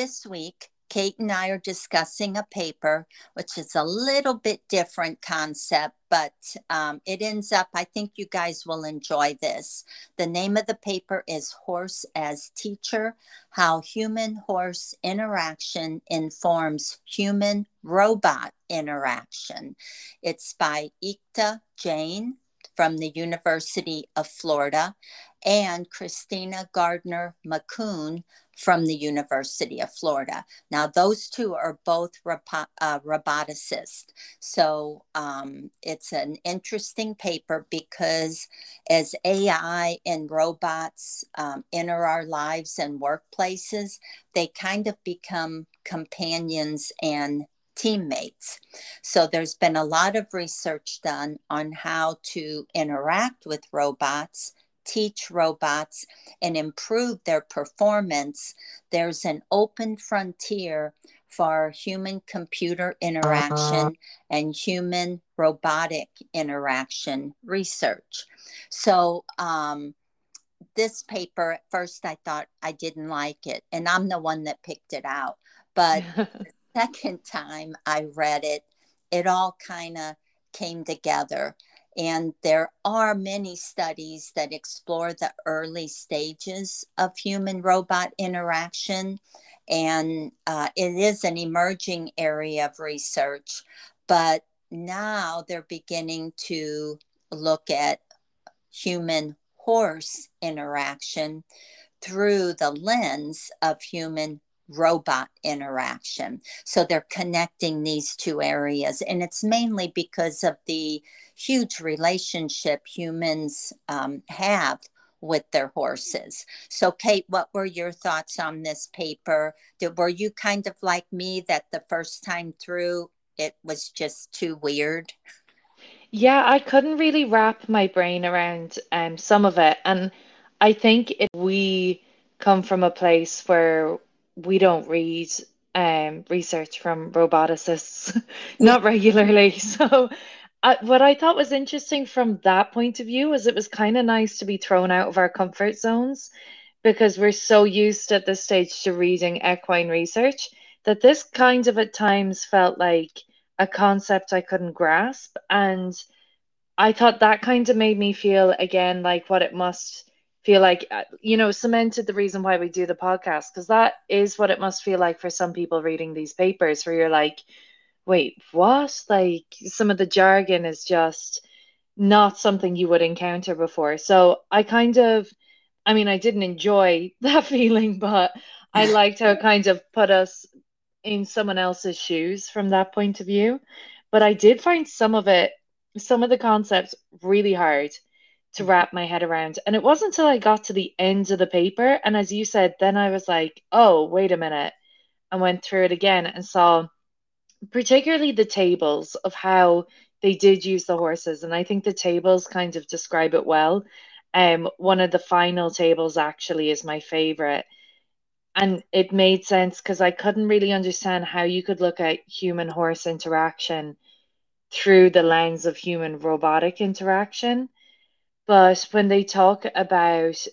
This week, Kate and I are discussing a paper, which is a little bit different concept, but um, it ends up, I think you guys will enjoy this. The name of the paper is Horse as Teacher How Human Horse Interaction Informs Human Robot Interaction. It's by Eakta Jain from the University of Florida and Christina Gardner McCune from the University of Florida. Now, those two are both robo- uh, roboticists. So um, it's an interesting paper because as AI and robots um, enter our lives and workplaces, they kind of become companions and teammates. So there's been a lot of research done on how to interact with robots teach robots and improve their performance, there's an open frontier for human computer interaction uh-huh. and human robotic interaction research. So, um, this paper, at first, I thought I didn't like it, and I'm the one that picked it out. But the second time I read it, it all kind of came together. And there are many studies that explore the early stages of human robot interaction. And uh, it is an emerging area of research. But now they're beginning to look at human horse interaction through the lens of human robot interaction. So they're connecting these two areas. And it's mainly because of the huge relationship humans um, have with their horses. So, Kate, what were your thoughts on this paper? Did, were you kind of like me that the first time through it was just too weird? Yeah, I couldn't really wrap my brain around um, some of it. And I think if we come from a place where we don't read um, research from roboticists, not regularly. So, uh, what I thought was interesting from that point of view is it was kind of nice to be thrown out of our comfort zones because we're so used at this stage to reading equine research that this kind of at times felt like a concept I couldn't grasp. And I thought that kind of made me feel again like what it must feel like uh, you know cemented the reason why we do the podcast because that is what it must feel like for some people reading these papers where you're like wait what? Like some of the jargon is just not something you would encounter before. So i kind of i mean i didn't enjoy that feeling but i liked how it kind of put us in someone else's shoes from that point of view. But i did find some of it some of the concepts really hard to wrap my head around. And it wasn't until I got to the end of the paper, and as you said, then I was like, oh, wait a minute, and went through it again and saw particularly the tables of how they did use the horses. And I think the tables kind of describe it well. Um, one of the final tables actually is my favorite. And it made sense because I couldn't really understand how you could look at human horse interaction through the lens of human robotic interaction but when they talk about,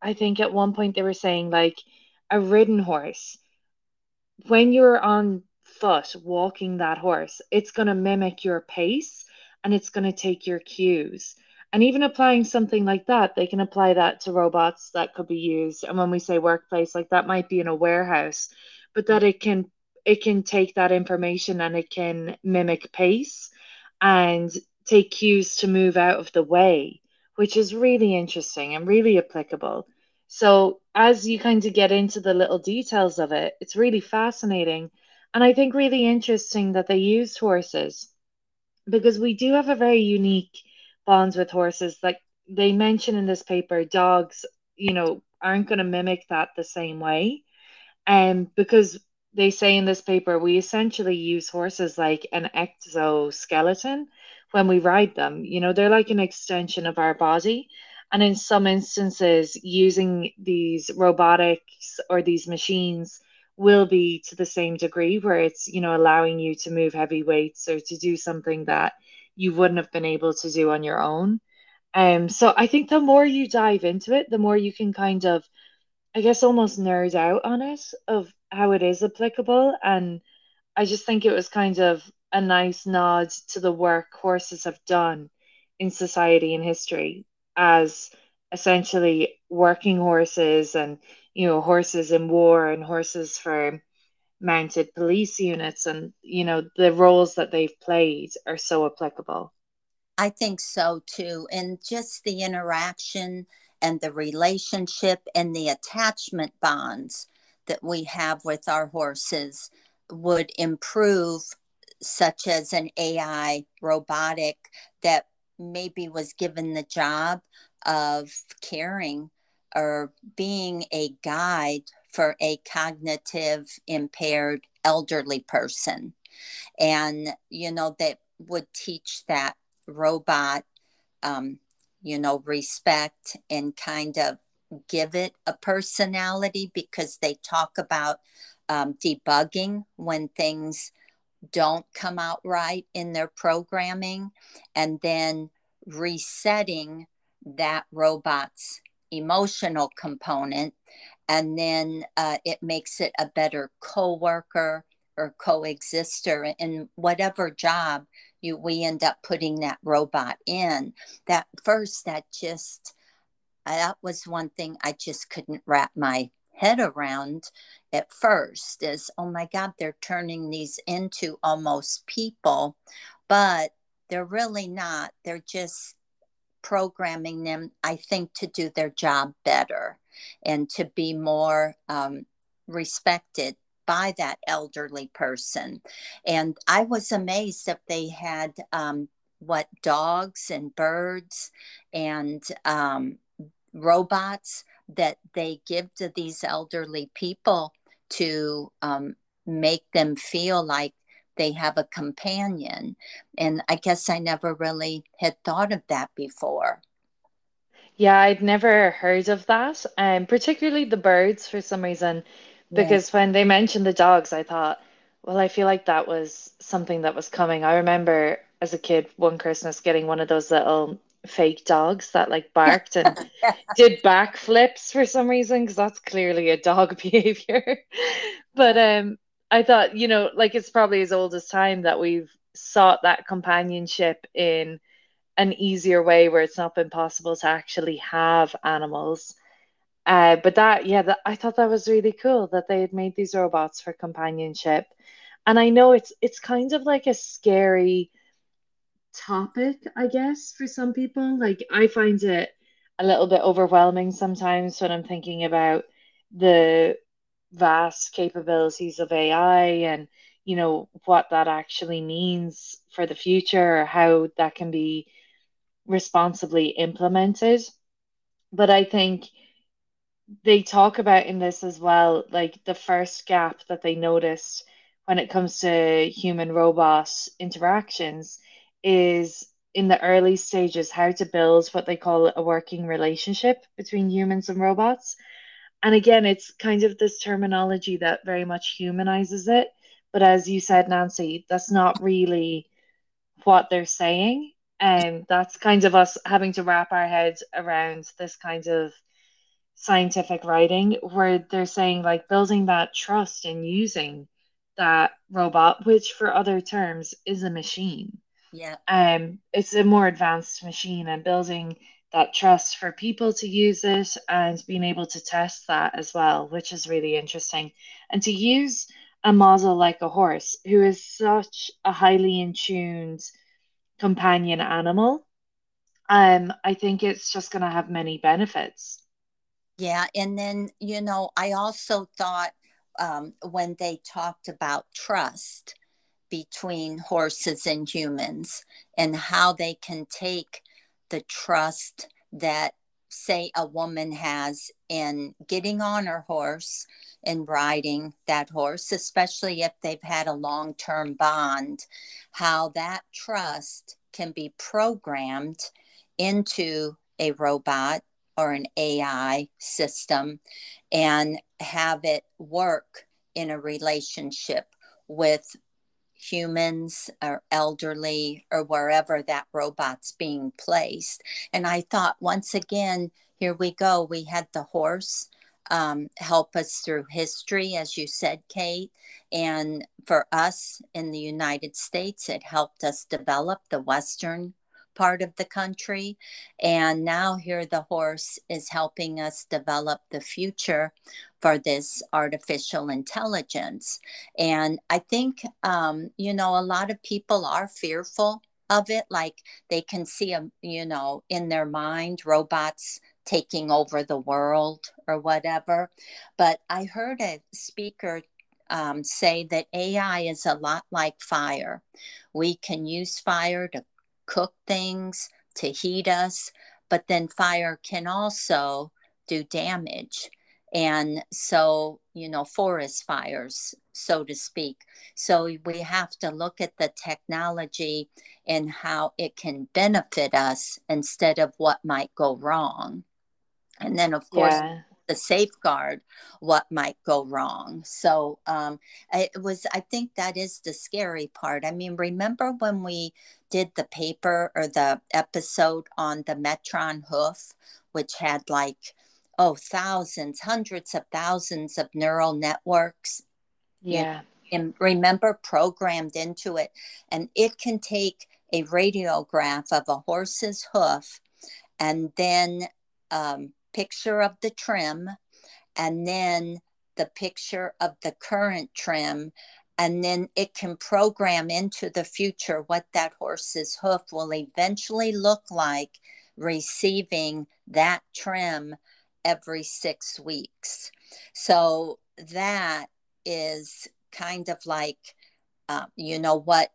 I think at one point they were saying like a ridden horse, when you're on foot walking that horse, it's going to mimic your pace and it's going to take your cues. And even applying something like that, they can apply that to robots that could be used. And when we say workplace, like that might be in a warehouse, but that it can it can take that information and it can mimic pace and take cues to move out of the way which is really interesting and really applicable. So, as you kind of get into the little details of it, it's really fascinating. And I think really interesting that they used horses because we do have a very unique bonds with horses. Like they mention in this paper, dogs, you know, aren't going to mimic that the same way. And um, because they say in this paper, we essentially use horses like an exoskeleton when we ride them. You know, they're like an extension of our body. And in some instances, using these robotics or these machines will be to the same degree where it's, you know, allowing you to move heavy weights or to do something that you wouldn't have been able to do on your own. Um, so I think the more you dive into it, the more you can kind of, I guess, almost nerd out on it of how it is applicable. And I just think it was kind of a nice nod to the work horses have done in society and history as essentially working horses and you know horses in war and horses for mounted police units. And you know the roles that they've played are so applicable. I think so too. And just the interaction and the relationship and the attachment bonds that we have with our horses would improve such as an ai robotic that maybe was given the job of caring or being a guide for a cognitive impaired elderly person. And, you know, that would teach that robot, um, you know, respect and kind of give it a personality because they talk about um, debugging when things don't come out right in their programming and then resetting that robot's emotional component and then uh, it makes it a better co-worker or coexister in whatever job you we end up putting that robot in. That first that just that was one thing i just couldn't wrap my head around at first is oh my god they're turning these into almost people but they're really not they're just programming them i think to do their job better and to be more um, respected by that elderly person. And I was amazed that they had um, what dogs and birds and um, robots that they give to these elderly people to um, make them feel like they have a companion. And I guess I never really had thought of that before. Yeah, I'd never heard of that, and um, particularly the birds for some reason, because yeah. when they mentioned the dogs, I thought, well, I feel like that was something that was coming. I remember as a kid one Christmas getting one of those little fake dogs that like barked and did backflips for some reason because that's clearly a dog behavior. but um, I thought, you know, like it's probably as old as time that we've sought that companionship in an easier way where it's not been possible to actually have animals. Uh, but that, yeah, that, I thought that was really cool that they had made these robots for companionship. And I know it's it's kind of like a scary topic, I guess, for some people. Like I find it a little bit overwhelming sometimes when I'm thinking about the vast capabilities of AI and you know what that actually means for the future how that can be responsibly implemented. But I think they talk about in this as well, like the first gap that they noticed when it comes to human robot interactions is in the early stages how to build what they call a working relationship between humans and robots. And again, it's kind of this terminology that very much humanizes it. But as you said, Nancy, that's not really what they're saying. And that's kind of us having to wrap our heads around this kind of scientific writing where they're saying like building that trust and using that robot, which for other terms is a machine. Yeah. Um, it's a more advanced machine and building that trust for people to use it and being able to test that as well, which is really interesting. And to use a model like a horse, who is such a highly in tuned companion animal, um, I think it's just going to have many benefits. Yeah. And then, you know, I also thought um, when they talked about trust between horses and humans and how they can take the trust that say a woman has in getting on her horse and riding that horse, especially if they've had a long term bond, how that trust can be programmed into a robot or an AI system and have it work in a relationship with humans or elderly or wherever that robot's being placed. And I thought, once again, here we go. We had the horse um, help us through history, as you said, Kate. And for us in the United States, it helped us develop the Western part of the country. And now here the horse is helping us develop the future for this artificial intelligence. And I think, um, you know, a lot of people are fearful of it. Like they can see, a, um, you know, in their mind, robots taking over the world or whatever. But I heard a speaker um, say that AI is a lot like fire. We can use fire to cook things, to heat us, but then fire can also do damage. And so, you know, forest fires, so to speak. So we have to look at the technology and how it can benefit us instead of what might go wrong. And then, of course, yeah the safeguard what might go wrong. So um, it was, I think that is the scary part. I mean, remember when we did the paper or the episode on the Metron hoof, which had like, oh, thousands, hundreds of thousands of neural networks. Yeah. And remember, programmed into it. And it can take a radiograph of a horse's hoof and then um, picture of the trim and then the picture of the current trim and then it can program into the future what that horse's hoof will eventually look like receiving that trim every six weeks so that is kind of like uh, you know what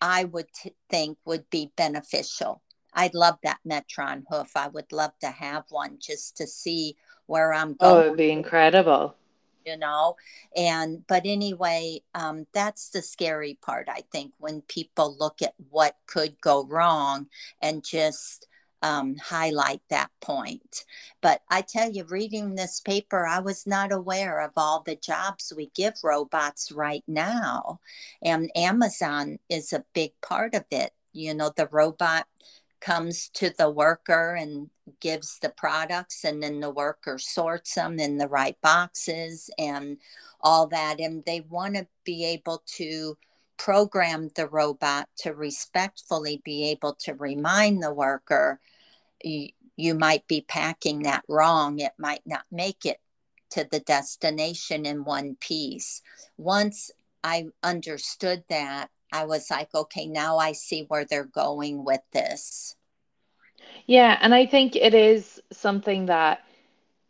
i would t- think would be beneficial I'd love that Metron hoof. I would love to have one just to see where I'm going. Oh, it would be incredible. You know, and but anyway, um, that's the scary part. I think when people look at what could go wrong and just um, highlight that point. But I tell you, reading this paper, I was not aware of all the jobs we give robots right now. And Amazon is a big part of it. You know, the robot comes to the worker and gives the products and then the worker sorts them in the right boxes and all that and they want to be able to program the robot to respectfully be able to remind the worker you, might be packing that wrong it might not make it to the destination in one piece once i understood that I was like, okay, now I see where they're going with this. Yeah, and I think it is something that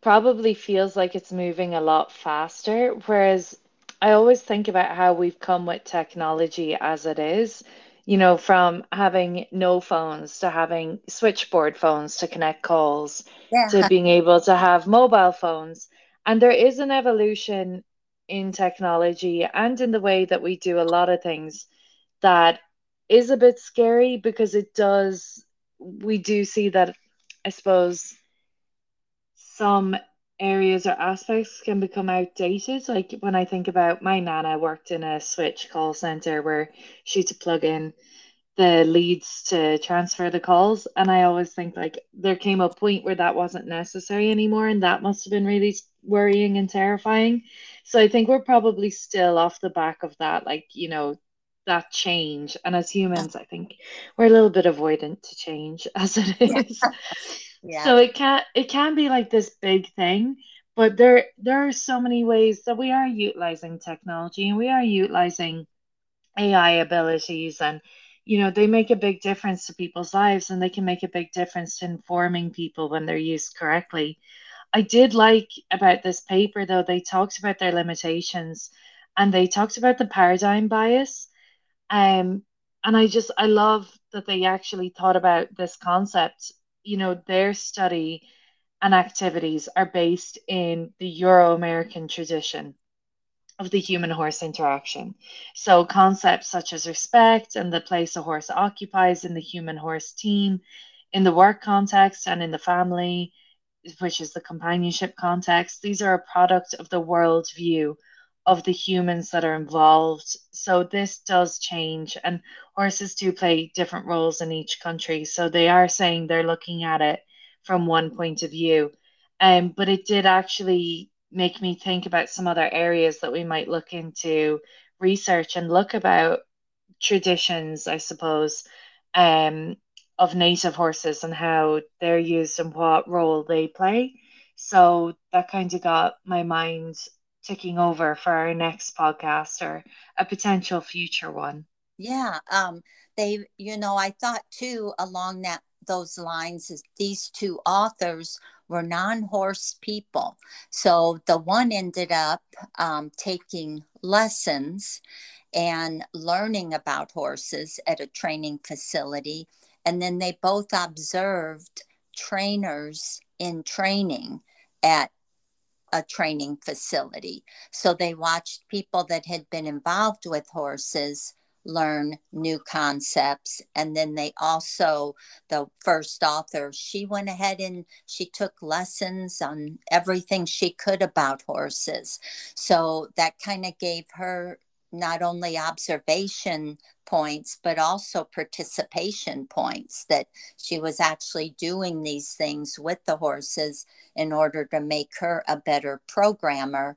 probably feels like it's moving a lot faster. Whereas I always think about how we've come with technology as it is, you know, from having no phones to having switchboard phones to connect calls yeah. to being able to have mobile phones. And there is an evolution in technology and in the way that we do a lot of things that is a bit scary because it does we do see that I suppose some areas or aspects can become outdated. Like when I think about my nana worked in a switch call center where she had to plug in the leads to transfer the calls. And I always think like there came a point where that wasn't necessary anymore. And that must have been really worrying and terrifying. So I think we're probably still off the back of that, like, you know, that change. And as humans, I think we're a little bit avoidant to change as it is. So it can it can be like this big thing, but there there are so many ways that we are utilizing technology and we are utilizing AI abilities and you know they make a big difference to people's lives and they can make a big difference to informing people when they're used correctly. I did like about this paper though they talked about their limitations and they talked about the paradigm bias um, and I just I love that they actually thought about this concept. You know, their study and activities are based in the Euro American tradition of the human horse interaction. So, concepts such as respect and the place a horse occupies in the human horse team, in the work context and in the family, which is the companionship context, these are a product of the world view of the humans that are involved. So this does change, and horses do play different roles in each country. So they are saying they're looking at it from one point of view. Um, but it did actually make me think about some other areas that we might look into research and look about traditions, I suppose, um, of native horses and how they're used and what role they play. So that kind of got my mind ticking over for our next podcast or a potential future one. Yeah, um, they, you know, I thought too along that those lines is these two authors were non-horse people. So the one ended up um, taking lessons and learning about horses at a training facility, and then they both observed trainers in training at a training facility. So they watched people that had been involved with horses learn new concepts. And then they also, the first author, she went ahead and she took lessons on everything she could about horses. So that kind of gave her not only observation points, but also participation points that she was actually doing these things with the horses in order to make her a better programmer.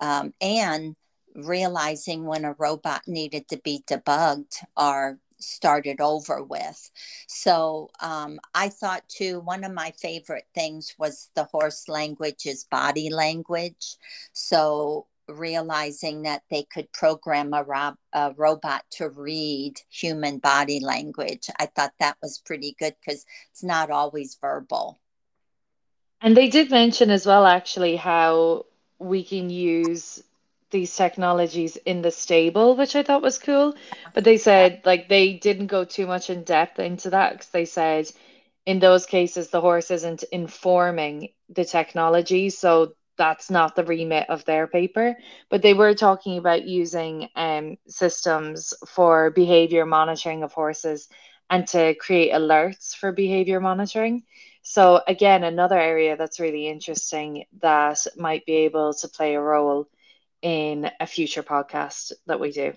Um, and realizing when a robot needed to be debugged or started over with. So um, I thought too, one of my favorite things was the horse language is body language. So realizing that they could program a, ro- a, robot to read human body language. I thought that was pretty good because it's not always verbal. And they did mention as well, actually, how we can use these technologies in the stable, which I thought was cool. But they said like they didn't go too much in depth into that because they said in those cases the horse isn't informing the technology, so that's not the remit of their paper, but they were talking about using um, systems for behavior monitoring of horses and to create alerts for behavior monitoring. So, again, another area that's really interesting that might be able to play a role in a future podcast that we do.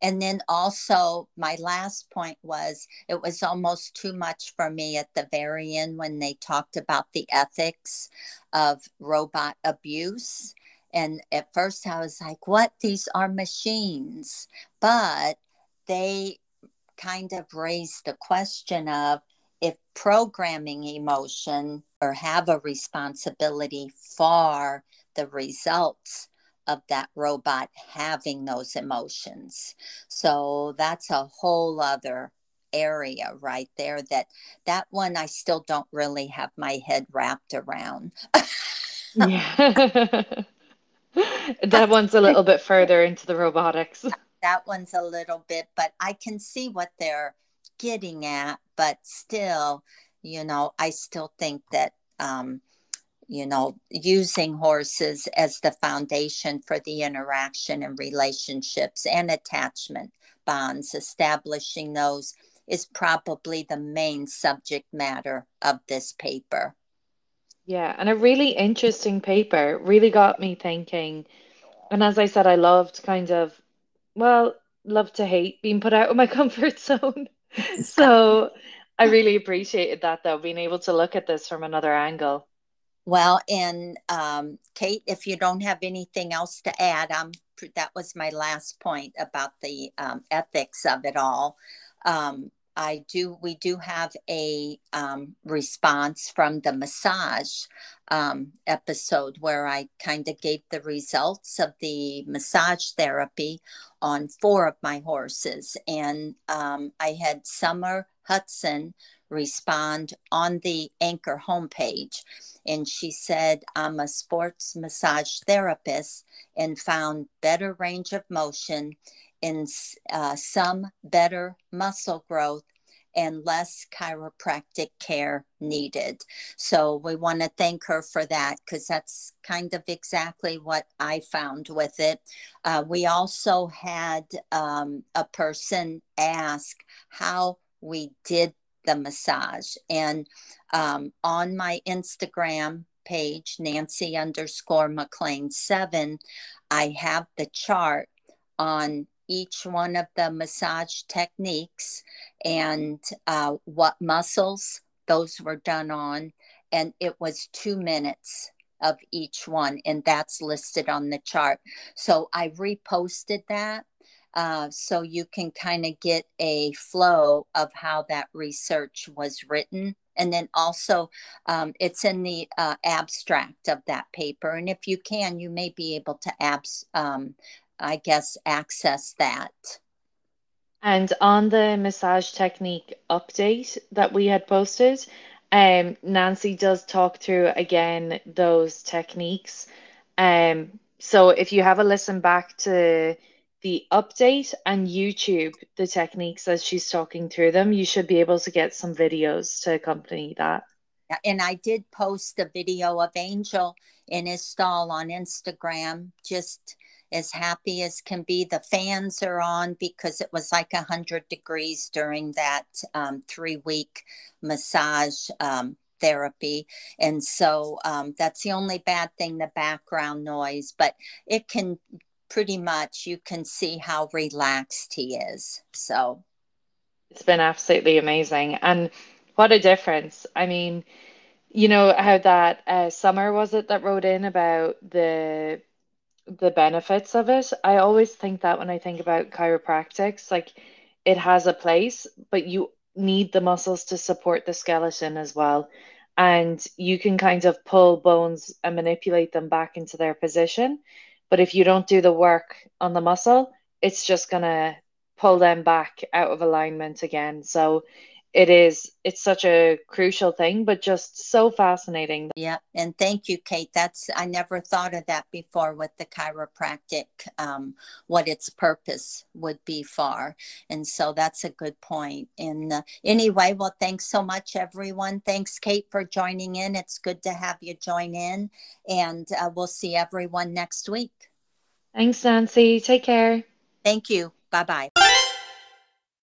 And then also, my last point was it was almost too much for me at the very end when they talked about the ethics of robot abuse. And at first, I was like, what? These are machines. But they kind of raised the question of if programming emotion or have a responsibility for the results of that robot having those emotions. So that's a whole other area right there that that one I still don't really have my head wrapped around. yeah. that one's a little bit further into the robotics. That one's a little bit, but I can see what they're getting at, but still, you know, I still think that um, you know, using horses as the foundation for the interaction and relationships and attachment bonds, establishing those is probably the main subject matter of this paper. Yeah, and a really interesting paper really got me thinking. And as I said, I loved kind of, well, love to hate being put out of my comfort zone. so I really appreciated that, though, being able to look at this from another angle. Well, and um, Kate, if you don't have anything else to add, um, that was my last point about the um, ethics of it all. Um, I do. We do have a um, response from the massage um, episode where I kind of gave the results of the massage therapy on four of my horses, and I had Summer Hudson respond on the Anchor homepage. And she said, I'm a sports massage therapist and found better range of motion in uh, some better muscle growth and less chiropractic care needed. So we want to thank her for that because that's kind of exactly what I found with it. Uh, we also had um, a person ask how we did the massage. And um, on my Instagram page, Nancy underscore McLean seven, I have the chart on each one of the massage techniques and uh, what muscles those were done on. And it was two minutes of each one, and that's listed on the chart. So I reposted that uh, so you can kind of get a flow of how that research was written. And then also, um, it's in the uh, abstract of that paper. And if you can, you may be able to abs, um, I guess, access that. And on the massage technique update that we had posted, um, Nancy does talk through again those techniques. Um, so if you have a listen back to the update and YouTube the techniques as she's talking through them, you should be able to get some videos to accompany that. And I did post a video of Angel in his stall on Instagram, just as happy as can be. The fans are on because it was like 100 degrees during that um, three week massage um, therapy. And so um, that's the only bad thing the background noise, but it can pretty much you can see how relaxed he is. So it's been absolutely amazing. And what a difference. I mean, you know how that uh, summer was it that wrote in about the the benefits of it. I always think that when I think about chiropractics, like it has a place, but you need the muscles to support the skeleton as well. And you can kind of pull bones and manipulate them back into their position. But if you don't do the work on the muscle, it's just going to pull them back out of alignment again. So it is it's such a crucial thing but just so fascinating. Yeah and thank you kate. That's i never thought of that before with the chiropractic um, what its purpose would be for. And so that's a good point. And uh, anyway well thanks so much everyone. Thanks kate for joining in. It's good to have you join in. And uh, we'll see everyone next week. Thanks nancy. Take care. Thank you. Bye bye